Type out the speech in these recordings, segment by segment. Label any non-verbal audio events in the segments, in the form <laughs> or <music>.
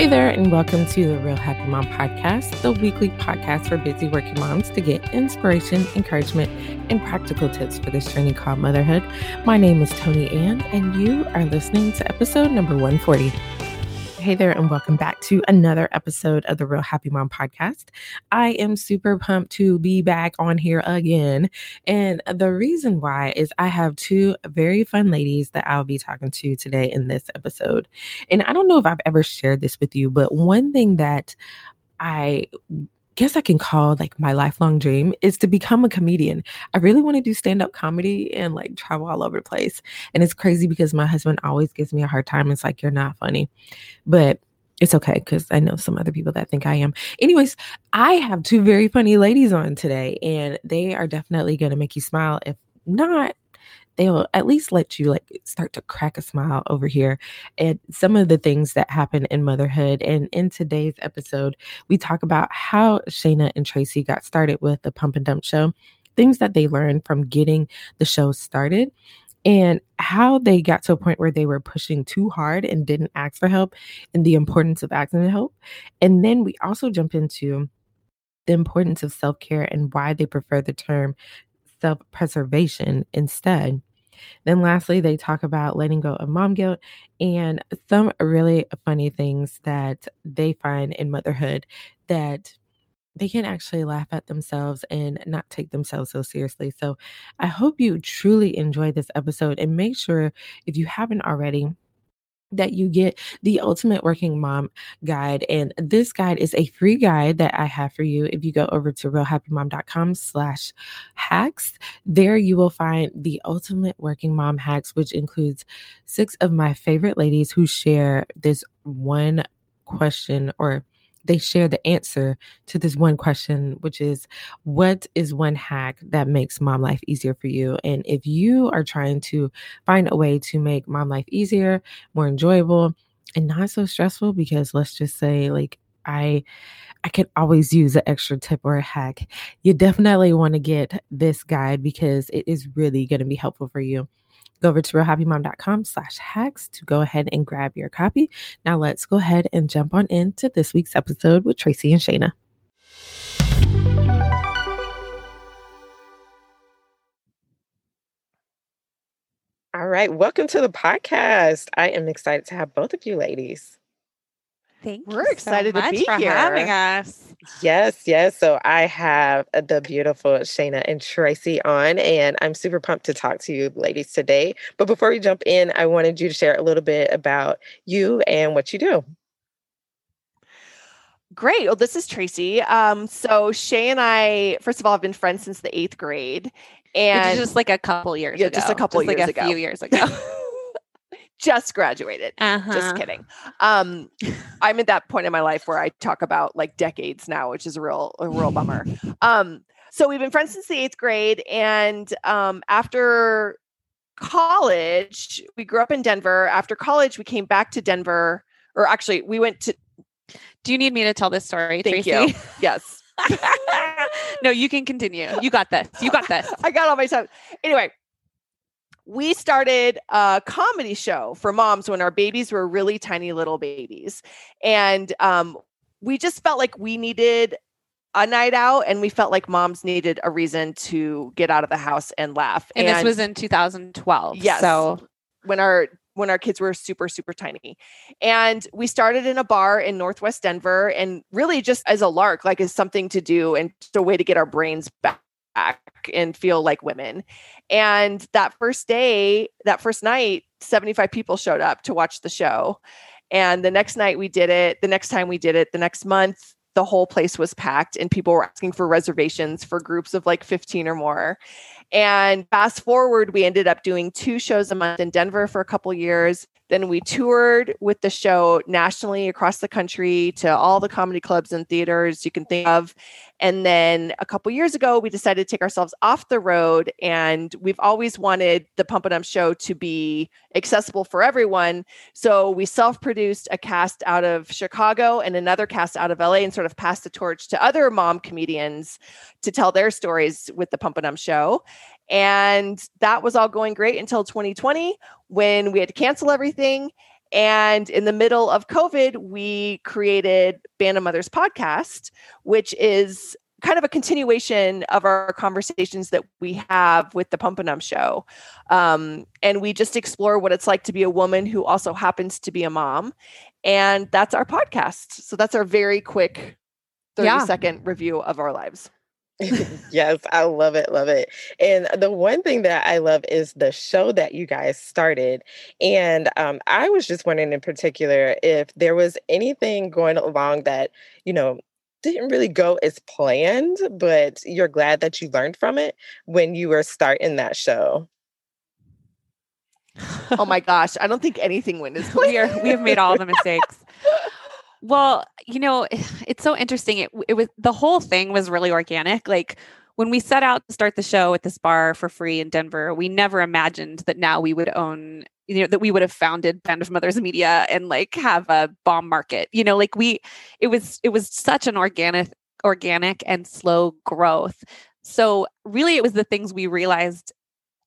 Hey there, and welcome to the Real Happy Mom Podcast, the weekly podcast for busy working moms to get inspiration, encouragement, and practical tips for this journey called motherhood. My name is Tony Ann, and you are listening to episode number 140. Hey there, and welcome back to another episode of the Real Happy Mom podcast. I am super pumped to be back on here again. And the reason why is I have two very fun ladies that I'll be talking to today in this episode. And I don't know if I've ever shared this with you, but one thing that I guess I can call like my lifelong dream is to become a comedian. I really want to do stand up comedy and like travel all over the place. And it's crazy because my husband always gives me a hard time. It's like, you're not funny. But it's okay because I know some other people that think I am. Anyways, I have two very funny ladies on today, and they are definitely going to make you smile. If not, they'll at least let you like start to crack a smile over here at some of the things that happen in motherhood. And in today's episode, we talk about how Shayna and Tracy got started with the Pump and Dump show, things that they learned from getting the show started, and how they got to a point where they were pushing too hard and didn't ask for help and the importance of asking for help. And then we also jump into the importance of self care and why they prefer the term self preservation instead. Then, lastly, they talk about letting go of mom guilt and some really funny things that they find in motherhood that they can actually laugh at themselves and not take themselves so seriously. So, I hope you truly enjoy this episode and make sure if you haven't already, that you get the ultimate working mom guide and this guide is a free guide that i have for you. If you go over to realhappymom.com slash hacks there you will find the ultimate working mom hacks which includes six of my favorite ladies who share this one question or they share the answer to this one question, which is what is one hack that makes mom life easier for you? And if you are trying to find a way to make mom life easier, more enjoyable, and not so stressful, because let's just say, like, I I could always use an extra tip or a hack. You definitely want to get this guide because it is really going to be helpful for you. Go over to realhappymom.com slash hacks to go ahead and grab your copy. Now let's go ahead and jump on into this week's episode with Tracy and Shayna. All right, welcome to the podcast. I am excited to have both of you ladies. Thank We're you excited so to be for here. having us. Yes, yes. So I have uh, the beautiful Shayna and Tracy on, and I'm super pumped to talk to you ladies today. But before we jump in, I wanted you to share a little bit about you and what you do. Great. Well, this is Tracy. Um, so Shay and I, first of all, have been friends since the eighth grade, Which and is just like a couple years Yeah, ago. just a couple like years a ago. few years ago. <laughs> just graduated. uh-huh. Just kidding. Um, I'm at that point in my life where I talk about like decades now, which is a real, a real bummer. Um, so we've been friends since the eighth grade, and um, after college, we grew up in Denver. After college, we came back to Denver, or actually, we went to. Do you need me to tell this story, Thank Tracy? you. <laughs> Yes, no, you can continue. You got this. You got this. <laughs> I got all my stuff. Anyway, we started a comedy show for moms when our babies were really tiny little babies. And um, we just felt like we needed a night out and we felt like moms needed a reason to get out of the house and laugh. And, this was in 2012. Yes. So when our when our kids were super super tiny and we started in a bar in northwest denver and really just as a lark like as something to do and just a way to get our brains back and feel like women. And that first day that first night 75 people showed up to watch the show. And the next night we did it the next time we did it the next month the whole place was packed and people were asking for reservations for groups of like 15 or more and fast forward, we ended up doing two shows a month in Denver for a couple years. Then we toured with the show nationally across the country to all the comedy clubs and theaters you can think of. And then a couple years ago, we decided to take ourselves off the road. And we've always wanted the Pump and Dump show to be accessible for everyone. So we self produced a cast out of Chicago and another cast out of LA and sort of passed the torch to other mom comedians to tell their stories with the Pump and Dump show. And that was all going great until 2020 when we had to cancel everything. And in the middle of COVID, we created Band of Mothers podcast, which is kind of a continuation of our conversations that we have with the Pump and Um show. Um, and we just explore what it's like to be a woman who also happens to be a mom. And that's our podcast. So that's our very quick 30 yeah. second review of our lives. <laughs> yes, I love it, love it. And the one thing that I love is the show that you guys started. And um, I was just wondering in particular if there was anything going along that, you know, didn't really go as planned, but you're glad that you learned from it when you were starting that show. oh my gosh, I don't think anything went as <laughs> planned. we are we have made all the mistakes. Well, you know, <sighs> it's so interesting. It, it was the whole thing was really organic. Like when we set out to start the show at this bar for free in Denver, we never imagined that now we would own you know that we would have founded band of mothers media and like have a bomb market you know like we it was it was such an organic organic and slow growth so really it was the things we realized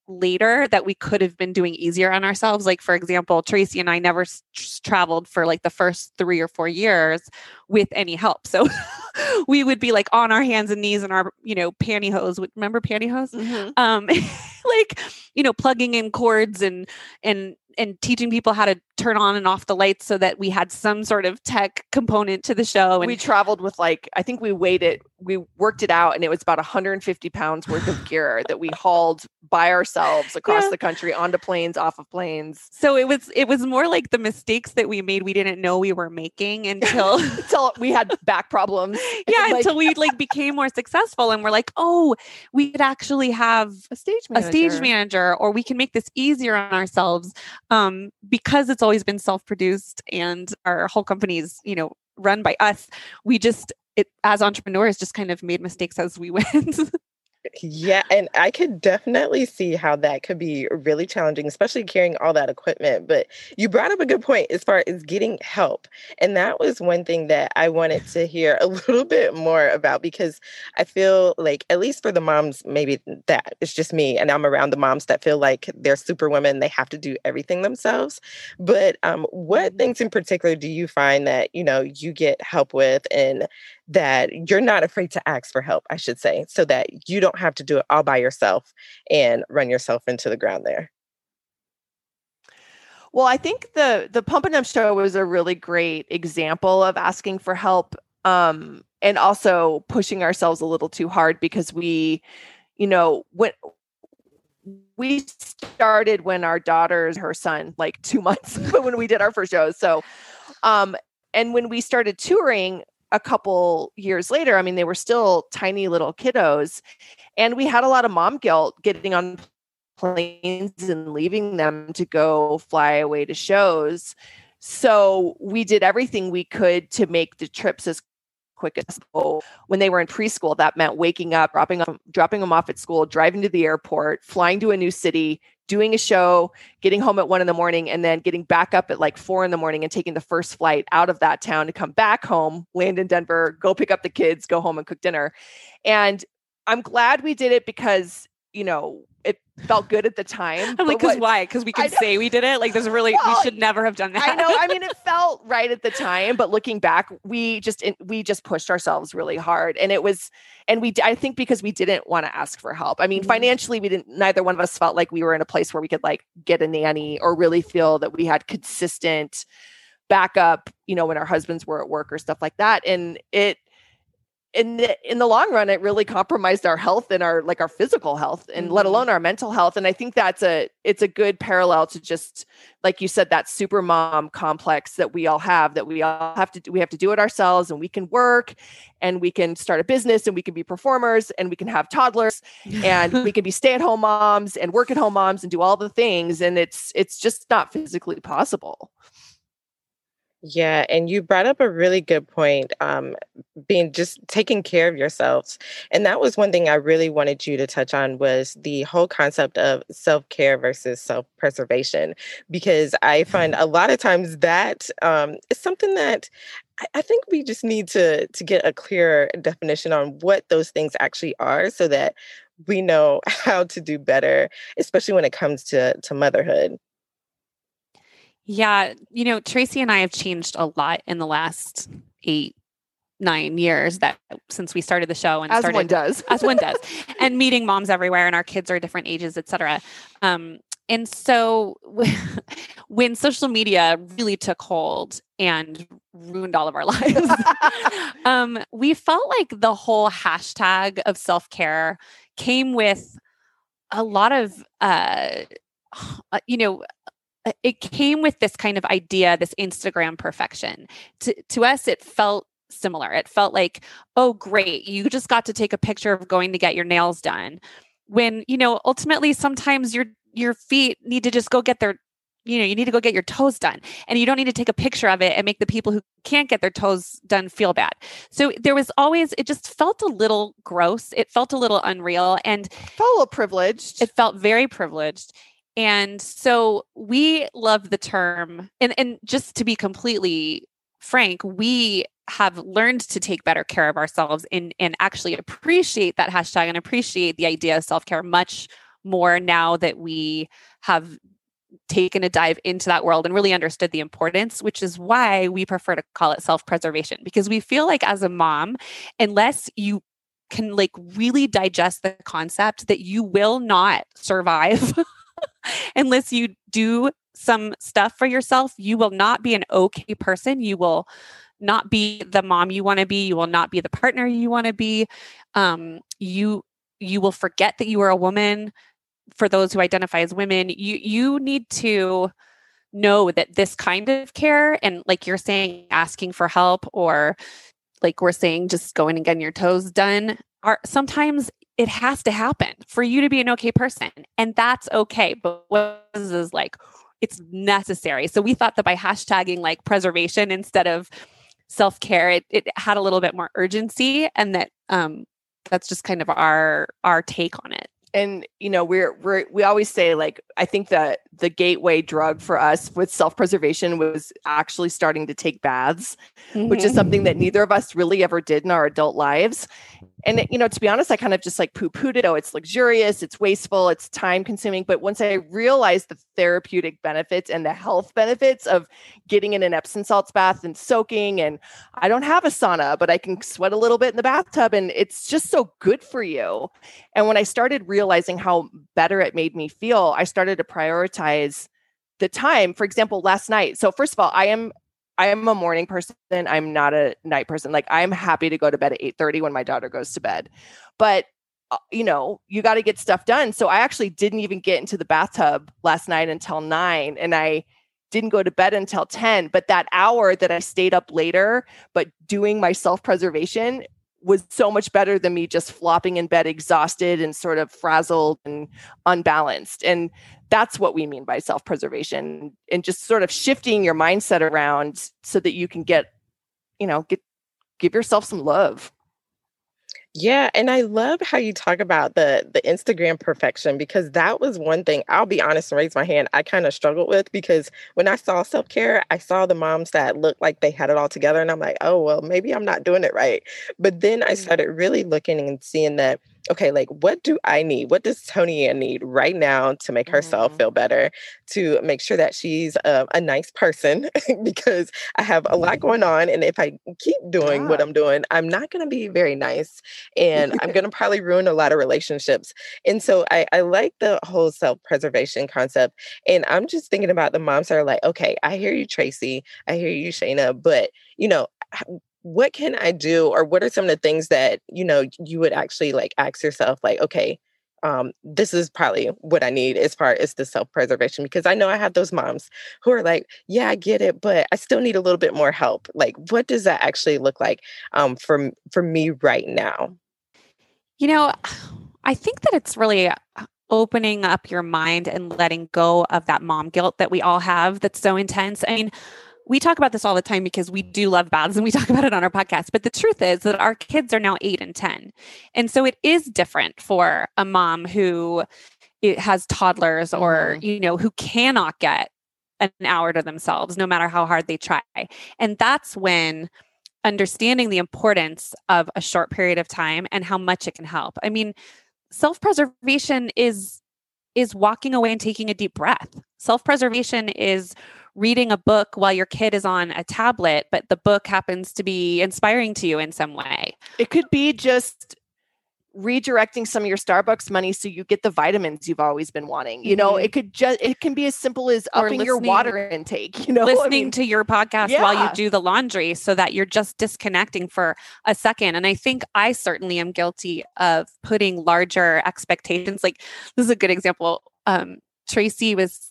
later that we could have been doing easier on ourselves like for example tracy and i never s- traveled for like the first three or four years with any help so <laughs> we would be like on our hands and knees in our you know pantyhose remember pantyhose mm-hmm. um <laughs> like you know plugging in cords and and and teaching people how to turn on and off the lights so that we had some sort of tech component to the show. And we traveled with like, I think we weighed it, we worked it out, and it was about 150 pounds worth of <laughs> gear that we hauled by ourselves across yeah. the country onto planes, off of planes. So it was it was more like the mistakes that we made we didn't know we were making until <laughs> until we had back problems. <laughs> Yeah, like, until we like became more successful and we're like, oh, we could actually have a stage manager. a stage manager, or we can make this easier on ourselves. Um, because it's always been self-produced and our whole company is, you know, run by us. We just it as entrepreneurs just kind of made mistakes as we <laughs> went. Yeah, and I could definitely see how that could be really challenging, especially carrying all that equipment. But you brought up a good point as far as getting help. And that was one thing that I wanted to hear a <laughs> little bit more about because I feel like, at least for the moms, maybe that it's just me, and I'm around the moms that feel like they're super women, they have to do everything themselves. But um, what mm-hmm. things in particular do you find that, you know, you get help with and that you're not afraid to ask for help, I should say, so that you don't have to do it all by yourself and run yourself into the ground there. Well, I think the the Pump and Dump show was a really great example of asking for help um, and also pushing ourselves a little too hard because we, you know, when we started when our daughter's her son like two <laughs> months <laughs> when we did our first shows. So, um, and when we started touring, a couple years later, I mean, they were still tiny little kiddos. And we had a lot of mom guilt getting on planes and leaving them to go fly away to shows. So we did everything we could to make the trips as quick as possible. When they were in preschool, that meant waking up, dropping them, dropping them off at school, driving to the airport, flying to a new city, doing a show, getting home at one in the morning, and then getting back up at like four in the morning and taking the first flight out of that town to come back home, land in Denver, go pick up the kids, go home and cook dinner. And I'm glad we did it because, you know, it felt good at the time. I'm like, because why? Because we can say we did it. Like, there's really well, we should never have done that. I know. I mean, <laughs> it felt right at the time, but looking back, we just we just pushed ourselves really hard, and it was, and we I think because we didn't want to ask for help. I mean, mm-hmm. financially, we didn't. Neither one of us felt like we were in a place where we could like get a nanny or really feel that we had consistent backup. You know, when our husbands were at work or stuff like that, and it in the in the long run it really compromised our health and our like our physical health and mm-hmm. let alone our mental health and i think that's a it's a good parallel to just like you said that super mom complex that we all have that we all have to do we have to do it ourselves and we can work and we can start a business and we can be performers and we can have toddlers and we <laughs> can be stay-at-home moms and work at home moms and do all the things and it's it's just not physically possible yeah, and you brought up a really good point, um, being just taking care of yourselves. And that was one thing I really wanted you to touch on was the whole concept of self-care versus self-preservation. Because I find a lot of times that um, is something that I, I think we just need to to get a clearer definition on what those things actually are so that we know <laughs> how to do better, especially when it comes to to motherhood. Yeah, you know, Tracy and I have changed a lot in the last eight, nine years that since we started the show and as started one does, <laughs> as one does, <laughs> and meeting moms everywhere, and our kids are different ages, et cetera. Um, and so <laughs> when social media really took hold and ruined all of our lives, um, we felt like the whole hashtag of self care came with a lot of, uh, <sighs> uh, you know, Uh, it came with this kind of idea, this Instagram perfection. To, to us, it felt similar. It felt like, oh, great, you just got to take a picture of going to get your nails done. When, you know, ultimately sometimes your your feet need to just go get their you know, you need to go get your toes done and you don't need to take a picture of it and make the people who can't get their toes done feel bad. So there was always, it just felt a little gross. It felt a little unreal and felt a privileged. It felt very privileged. And so we love the term, and, and just to be completely frank, we have learned to take better care of ourselves and, and actually appreciate that hashtag and appreciate the idea of self care much more now that we have taken a dive into that world and really understood the importance, which is why we prefer to call it self preservation because we feel like as a mom, unless you can like really digest the concept that you will not survive <laughs> <laughs> unless you do some stuff for yourself, you will not be an okay person. You will not be the mom you want to be. You will not be the partner you want to be. Um, you you will forget that you are a woman. For those who identify as women, you you need to know that this kind of care and like you're saying asking for help or like we're saying just going and getting your toes done are sometimes it has to happen for you to be an okay person and that's okay but what is, is like it's necessary so we thought that by hashtagging like preservation instead of self-care it, it had a little bit more urgency and that um that's just kind of our our take on it and you know we're we're we always say like i think that the gateway drug for us with self-preservation was actually starting to take baths mm-hmm. which is something that mm-hmm. neither of us really ever did in our adult lives and you know to be honest i kind of just like poo-pooed it. Oh it's luxurious it's wasteful it's time consuming but once i realized the therapeutic benefits and the health benefits of getting in an epsom salts bath and soaking and i don't have a sauna but i can sweat a little bit in the bathtub and it's just so good for you. And when i started realizing how better it made me feel i started to prioritize the time. For example last night so first of all i am I am a morning person. I'm not a night person. Like I'm happy to go to bed at 8:30 when my daughter goes to bed. But uh, you know, you got to get stuff done. So I actually didn't even get into the bathtub last night until 9 and I didn't go to bed until 10, but that hour that I stayed up later but doing my self-preservation was so much better than me just flopping in bed exhausted and sort of frazzled and unbalanced. And that's what we mean by self preservation and just sort of shifting your mindset around so that you can get, you know, get give yourself some love. Yeah, and I love how you talk about the the Instagram perfection because that was one thing I'll be honest and raise my hand I kind of struggled with because when I saw self-care, I saw the moms that looked like they had it all together and I'm like, "Oh, well, maybe I'm not doing it right." But then I mm. started really looking and seeing that okay, like what do I need? What does Tony Ann need right now to make herself mm-hmm. feel better, to make sure that she's uh, a nice person? <laughs> because I have a lot going on. And if I keep doing yeah. what I'm doing, I'm not going to be very nice. And I'm <laughs> going to probably ruin a lot of relationships. And so I, I like the whole self preservation concept. And I'm just thinking about the moms that are like, okay, I hear you, Tracy. I hear you, Shayna. But, you know, what can I do or what are some of the things that, you know, you would actually like ask yourself like, okay, um, this is probably what I need as far as the self-preservation because I know I have those moms who are like, yeah, I get it, but I still need a little bit more help. Like, what does that actually look like um, for for me right now? You know, <sighs> I think that it's really uh, opening up your mind and letting go of that mom guilt that we all have that's so intense. I mean, we talk about this all the time because we do love baths and we talk <laughs> about it on our podcast. But the truth is that our kids are now eight and 10. And so it is different for a mom who has toddlers or, mm-hmm. you know, who cannot get an hour to themselves no matter how hard they try. And that's when understanding the importance of a short period of time and how much it can help. I mean, self-preservation is is walking away and taking a deep breath. Self-preservation is reading a book while your kid is on a tablet, but the book happens to be inspiring to you in some way. It could be just redirecting some of your Starbucks money so you get the vitamins you've always been wanting. You know, Mhm. it could just it can be as simple as upping your water intake, you know. <laughs> I listening mean, to your podcast while you do the laundry so that you're just disconnecting for a second. And I think I certainly am guilty of putting larger expectations. Like this is a good example. Um, Tracy was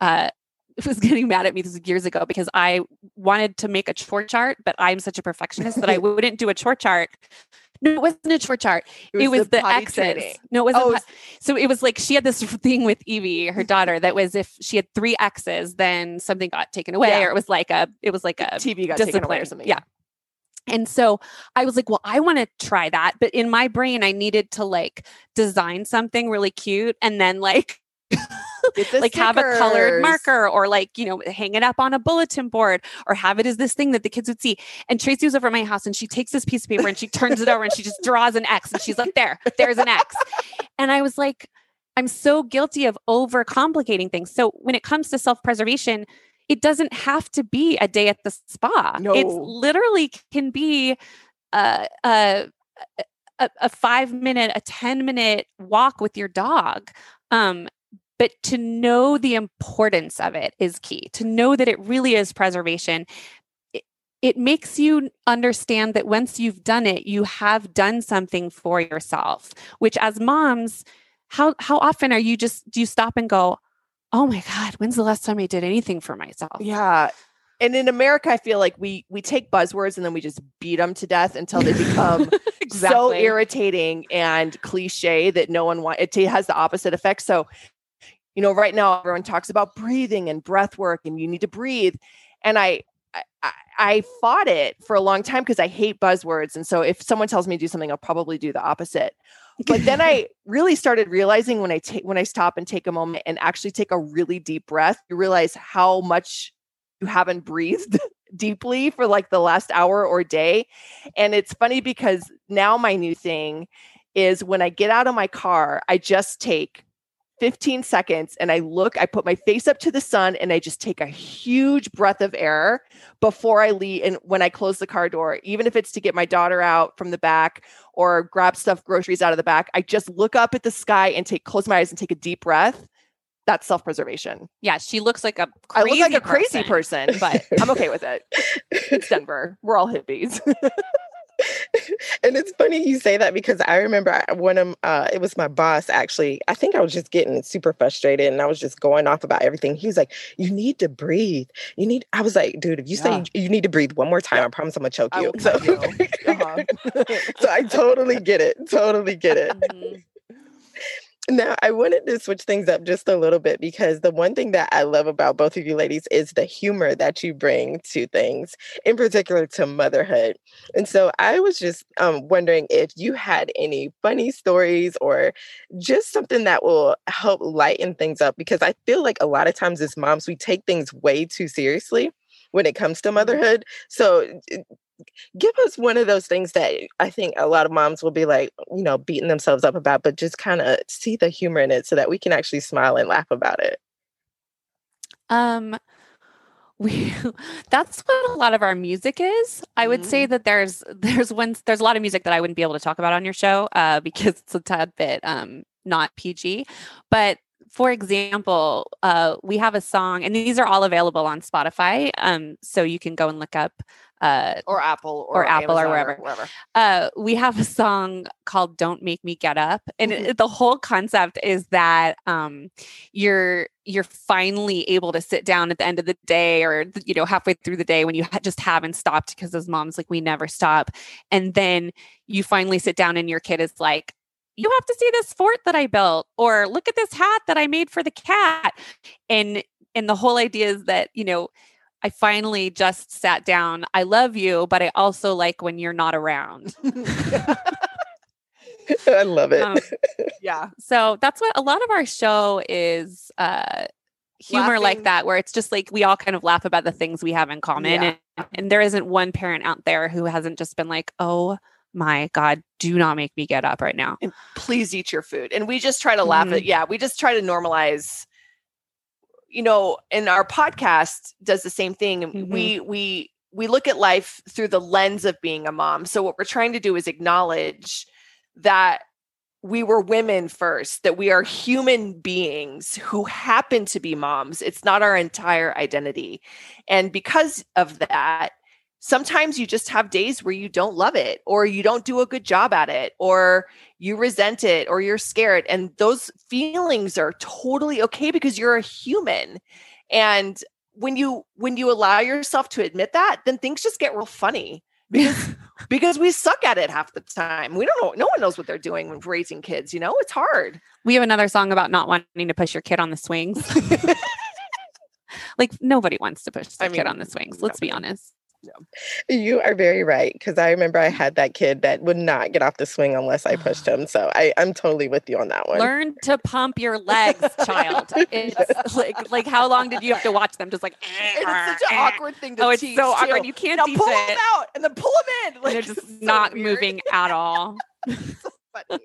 uh <laughs> was getting mad at me this years ago because I wanted to make a chore chart, but I'm such a perfectionist that I <laughs> wouldn't do a chore chart. No, it wasn't a chore chart. It was, the, potty X's. training. No, it wasn't. Oh, po- so it was like she had this <laughs> thing with Evie, her daughter, that was if she had three X's, then something got taken away, Yeah. or it was like a, it was like a TV got taken away or something. Yeah. And so I was like, well, I want to try that. But in my brain, I needed to like design something really cute and then like the like have a colored marker or like you know hang it up on a bulletin board or have it as this thing that the kids would see. And tracy was over at my house and she takes this piece of paper and she turns it over and she just draws an x and she's like there there's an x. And i was like i'm so guilty of overcomplicating things. So when it comes to self-preservation it doesn't have to be a day at the spa. No. literally can be uh, a, a five minute, a 10 minute walk with your dog. Um, but to know the importance of it is key. To know that it really is preservation. It, it makes you understand that once you've done it, you have done something for yourself, which as moms, how how often are you just do you stop and go, Oh my God, when's the last time I did anything for myself? Yeah. And in America, I feel like we we take buzzwords and then we just beat them to death until they become <laughs> so irritating and cliche that no one wants. It has the opposite effect. So, you know, right now everyone talks about breathing and breath work, and you need to breathe. And I, I, I- I fought it for a long time because I hate buzzwords. And so, if someone tells me to do something, I'll probably do the opposite. But then <laughs> I really started realizing when I take when I stop and take a moment and actually take a really deep breath, you realize how much you haven't breathed <laughs> deeply for like the last hour or day. And it's funny because now my new thing is when I get out of my car, I just take 15 seconds and I look, I put my face up to the sun and I just take a huge breath of air before I leave. And when I close the car door, even if it's to get my daughter out from the back or grab stuff, groceries out of the back, I just look up at the sky and take, close my eyes and take a deep breath. That's self preservation. Yeah, she looks like a I look like a crazy person, but I'm okay with it. It's <laughs> Denver. We're all hippies. <laughs> and it's funny you say that because I remember one of uh, it was my boss actually. I think I was just getting super frustrated and I was just going off about everything. He was like, "You need to breathe. You need." I was like, "Dude, if you Yeah. say you need to breathe one more time, I promise I'm gonna choke I you." So, you. <laughs> Uh-huh. so I totally get it. Totally get it. Mhm. Now, I wanted to switch things up just a little bit because the one thing that I love about both of you ladies is the humor that you bring to things, in particular to motherhood. And so I was just um, wondering if you had any funny stories or just something that will help lighten things up because I feel like a lot of times as moms, we take things way too seriously when it comes to motherhood. So, give us one of those things that I think a lot of moms will be like, you know, beating themselves up about, but just kind of see the humor in it so that we can actually smile and laugh about it. Um, we <laughs> that's what a lot of our music is. I would say that there's <laughs> there's one there's a lot of music that I wouldn't be able to talk about on your show uh, because it's a tad bit um not PG. But for example, uh, we have a song, and these are all available on Spotify. Um, so you can go and look up uh, or Apple or, Or Apple or Amazon wherever. wherever. uh, we have a song called "Don't Make Me Get Up," and Mhm. it, the whole concept is that um, you're you're finally able to sit down at the end of the day, or you know halfway through the day when you ha- just haven't stopped because as moms, like we never stop, and then you finally sit down and your kid is like. You have to see this fort that I built, or look at this hat that I made for the cat, and and the whole idea is that you know I finally just sat down. I love you, but I also like when you're not around. <laughs> I love it. Um, <laughs> yeah. so that's what a lot of our show is uh humor like that where it's just like we all kind of laugh about the things we have in common Yeah. and, and there isn't one parent out there who hasn't just been like oh my god do not make me get up right now And please eat your food. And we just try to laugh Mhm. at yeah, we just try to normalize you know, and our podcast does the same thing. Mhm. We we we look at life through the lens of being a mom. So what we're trying to do is acknowledge that we were women first, that we are human beings who happen to be moms. It's not our entire identity. And because of that, sometimes you just have days where you don't love it or you don't do a good job at it or you resent it or you're scared. And those feelings are totally okay because you're a human. And when you when you allow yourself to admit that then things just get real funny because <laughs> because we suck at it half the time. We don't know no one knows what they're doing when raising kids you know? It's hard. We have another song about not wanting to push your kid on the swings. <laughs> <laughs> like nobody wants to push their I kid on the swings. Let's be no. You are very right. Because I remember I had that kid that would not get off the swing unless I pushed him. So I, I'm totally with you on that one. Learn to pump your legs, child. <laughs> It's like like how long did you have to watch them? Just like and it's such an awkward thing to Oh, it's teach so too. awkward. You can't now pull it. them out and then pull them in And like they're just so not weird. moving at all. <laughs> Funny.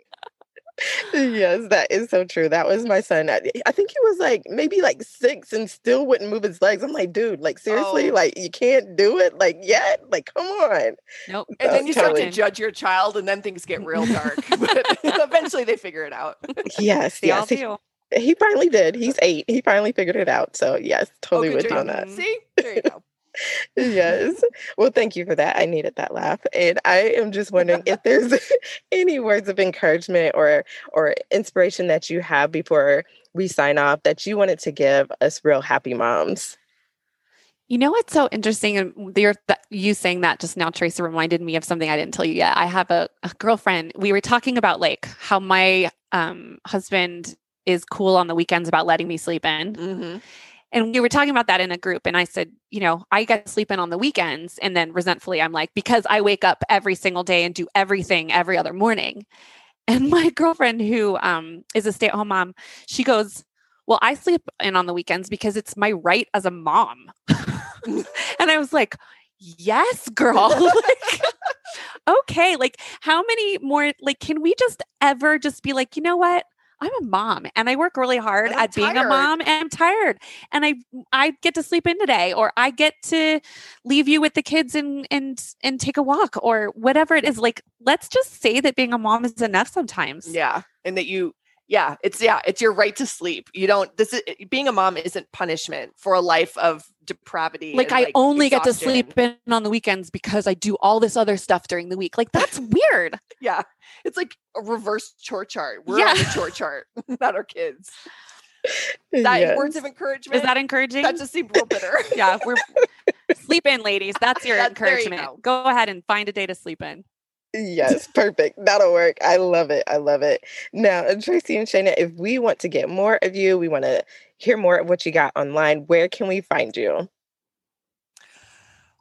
Yes, that is so true. That was my son. I, I think he was like maybe like six and still wouldn't move his legs. I'm like, dude, like seriously, Oh. like you can't do it like yet. Like, come on. Nope. and then you start to judge your child and then things get real dark <laughs> but <laughs> eventually they figure it out Yes, They yes. He, he finally did. He's eight. He finally figured it out. So yes, oh, totally oh, with you on that. See there you <laughs> go yes. Well, thank you for that. I needed that laugh. And I am just wondering if <laughs> there's <laughs> any words of encouragement or or inspiration that you have before we sign off that you wanted to give us real happy moms. You know what's so interesting? And you're, th- you saying that just now, Tracy, reminded me of something I didn't tell you yet. I have a, a girlfriend. We were talking about like how my um, husband is cool on the weekends about letting me sleep in. mm-hmm. And we were talking about that in a group. And I said, you know, I get to sleep in on the weekends. And then resentfully, I'm like, because I wake up every single day and do everything every other morning. <laughs> And my girlfriend, who um, is a stay at home mom, she goes, Well, I sleep in on the weekends because it's my right as a mom. <laughs> <laughs> and I was like, Yes, girl. like, okay. Like, how many more, like, can we just ever just be like, you know what? I'm a mom and I work really hard at being a mom and I'm tired and I I get to sleep in today or I get to leave you with the kids and and and take a walk or whatever it is like let's just say that being a mom is enough sometimes. yeah and that you yeah it's yeah it's your right to sleep you don't this is being a mom isn't punishment for a life of depravity Like and, I only get to sleep in on the weekends because I do all this other stuff during the week. Like that's <laughs> weird. yeah it's like a reverse chore chart we're on the chore chart <laughs> not our kids <laughs> that Yes. words of encouragement Is that encouraging? that just seemed real bitter yeah, we're sleep in, ladies. That's your That- there you encouragement. go. go ahead and find a day to sleep in. Yes, perfect. That'll work. I love it. I love it. Now, uh, Tracy and Shayna, if we want to get more of you, we want to hear more of what you got online, where can we find you?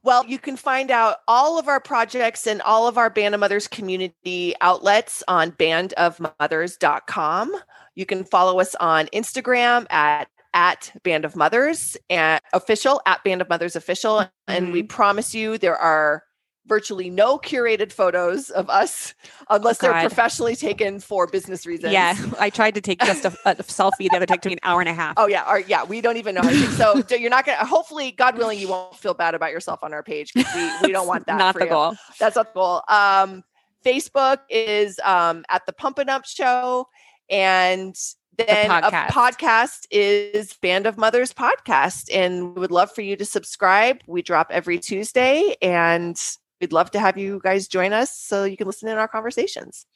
Well, you can find out all of our projects and all of our Band of Mothers community outlets on bandofmothers.com. You can follow us on Instagram at at Band of Mothers and official at Band of Mothers official. And we promise you there are virtually no curated photos of us <laughs> unless they're professionally taken for business reasons. Yeah, I tried to take just a, a selfie the other day. It took me an hour and a half. Oh yeah, or yeah, we don't even know. How to so <laughs> you're not gonna. Hopefully, God willing, you won't feel bad about yourself on our page because we, we don't want <laughs> that. Not for the you. goal. That's not the goal. Um, Facebook is um, at the Pump and Dump Show, and then a podcast. podcast is Band of Mothers podcast, and we would love for you to subscribe. We drop every Tuesday, and we'd love to have you guys join us so you can listen in our conversations.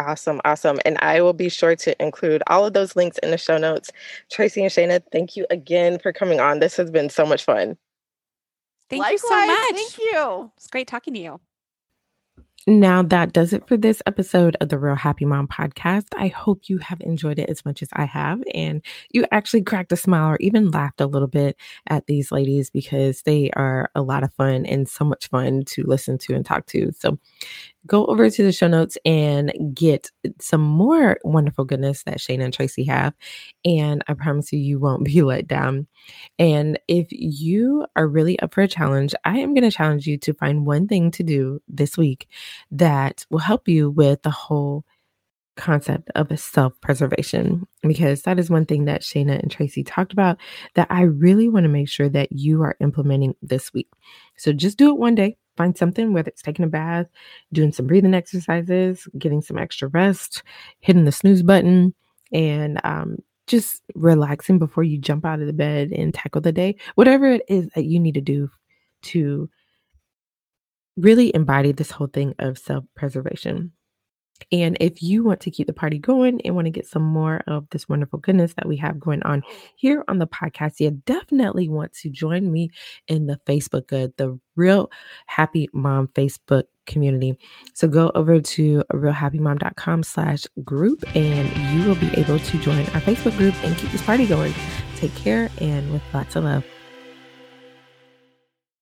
Awesome, awesome. And I will be sure to include all of those links in the show notes. Tracy and Shayna, thank you again for coming on. This has been so much fun. Thank you so much. Thank you. It's great talking to you. Now that does it for this episode of the Real Happy Mom podcast. I hope you have enjoyed it as much as I have and you actually cracked a smile or even laughed a little bit at these ladies because they are a lot of fun and so much fun to listen to and talk to. So go over to the show notes and get some more wonderful goodness that Shayna and Tracy have. And I promise you, you won't <laughs> be let down. And if you are really up for a challenge, I am going to challenge you to find one thing to do this week that will help you with the whole concept of self preservation because that is one thing that Shayna and Tracy talked about that I really want to make sure that you are implementing this week. So just do it one day. Find something, whether it's taking a bath, doing some breathing exercises, getting some extra rest, hitting the snooze button, and um, just relaxing before you jump out of the bed and tackle the day. Whatever it is that you need to do to really embody this whole thing of self preservation. And if you want to keep the party going and want to get some more of this wonderful goodness that we have going on oh. here on the podcast, you definitely want to join me in the Facebook good, the Real Happy Mom Facebook community. So go over to realhappymom.com slash group and you will be able to join our Facebook group and keep this party going. Take care and with lots of love.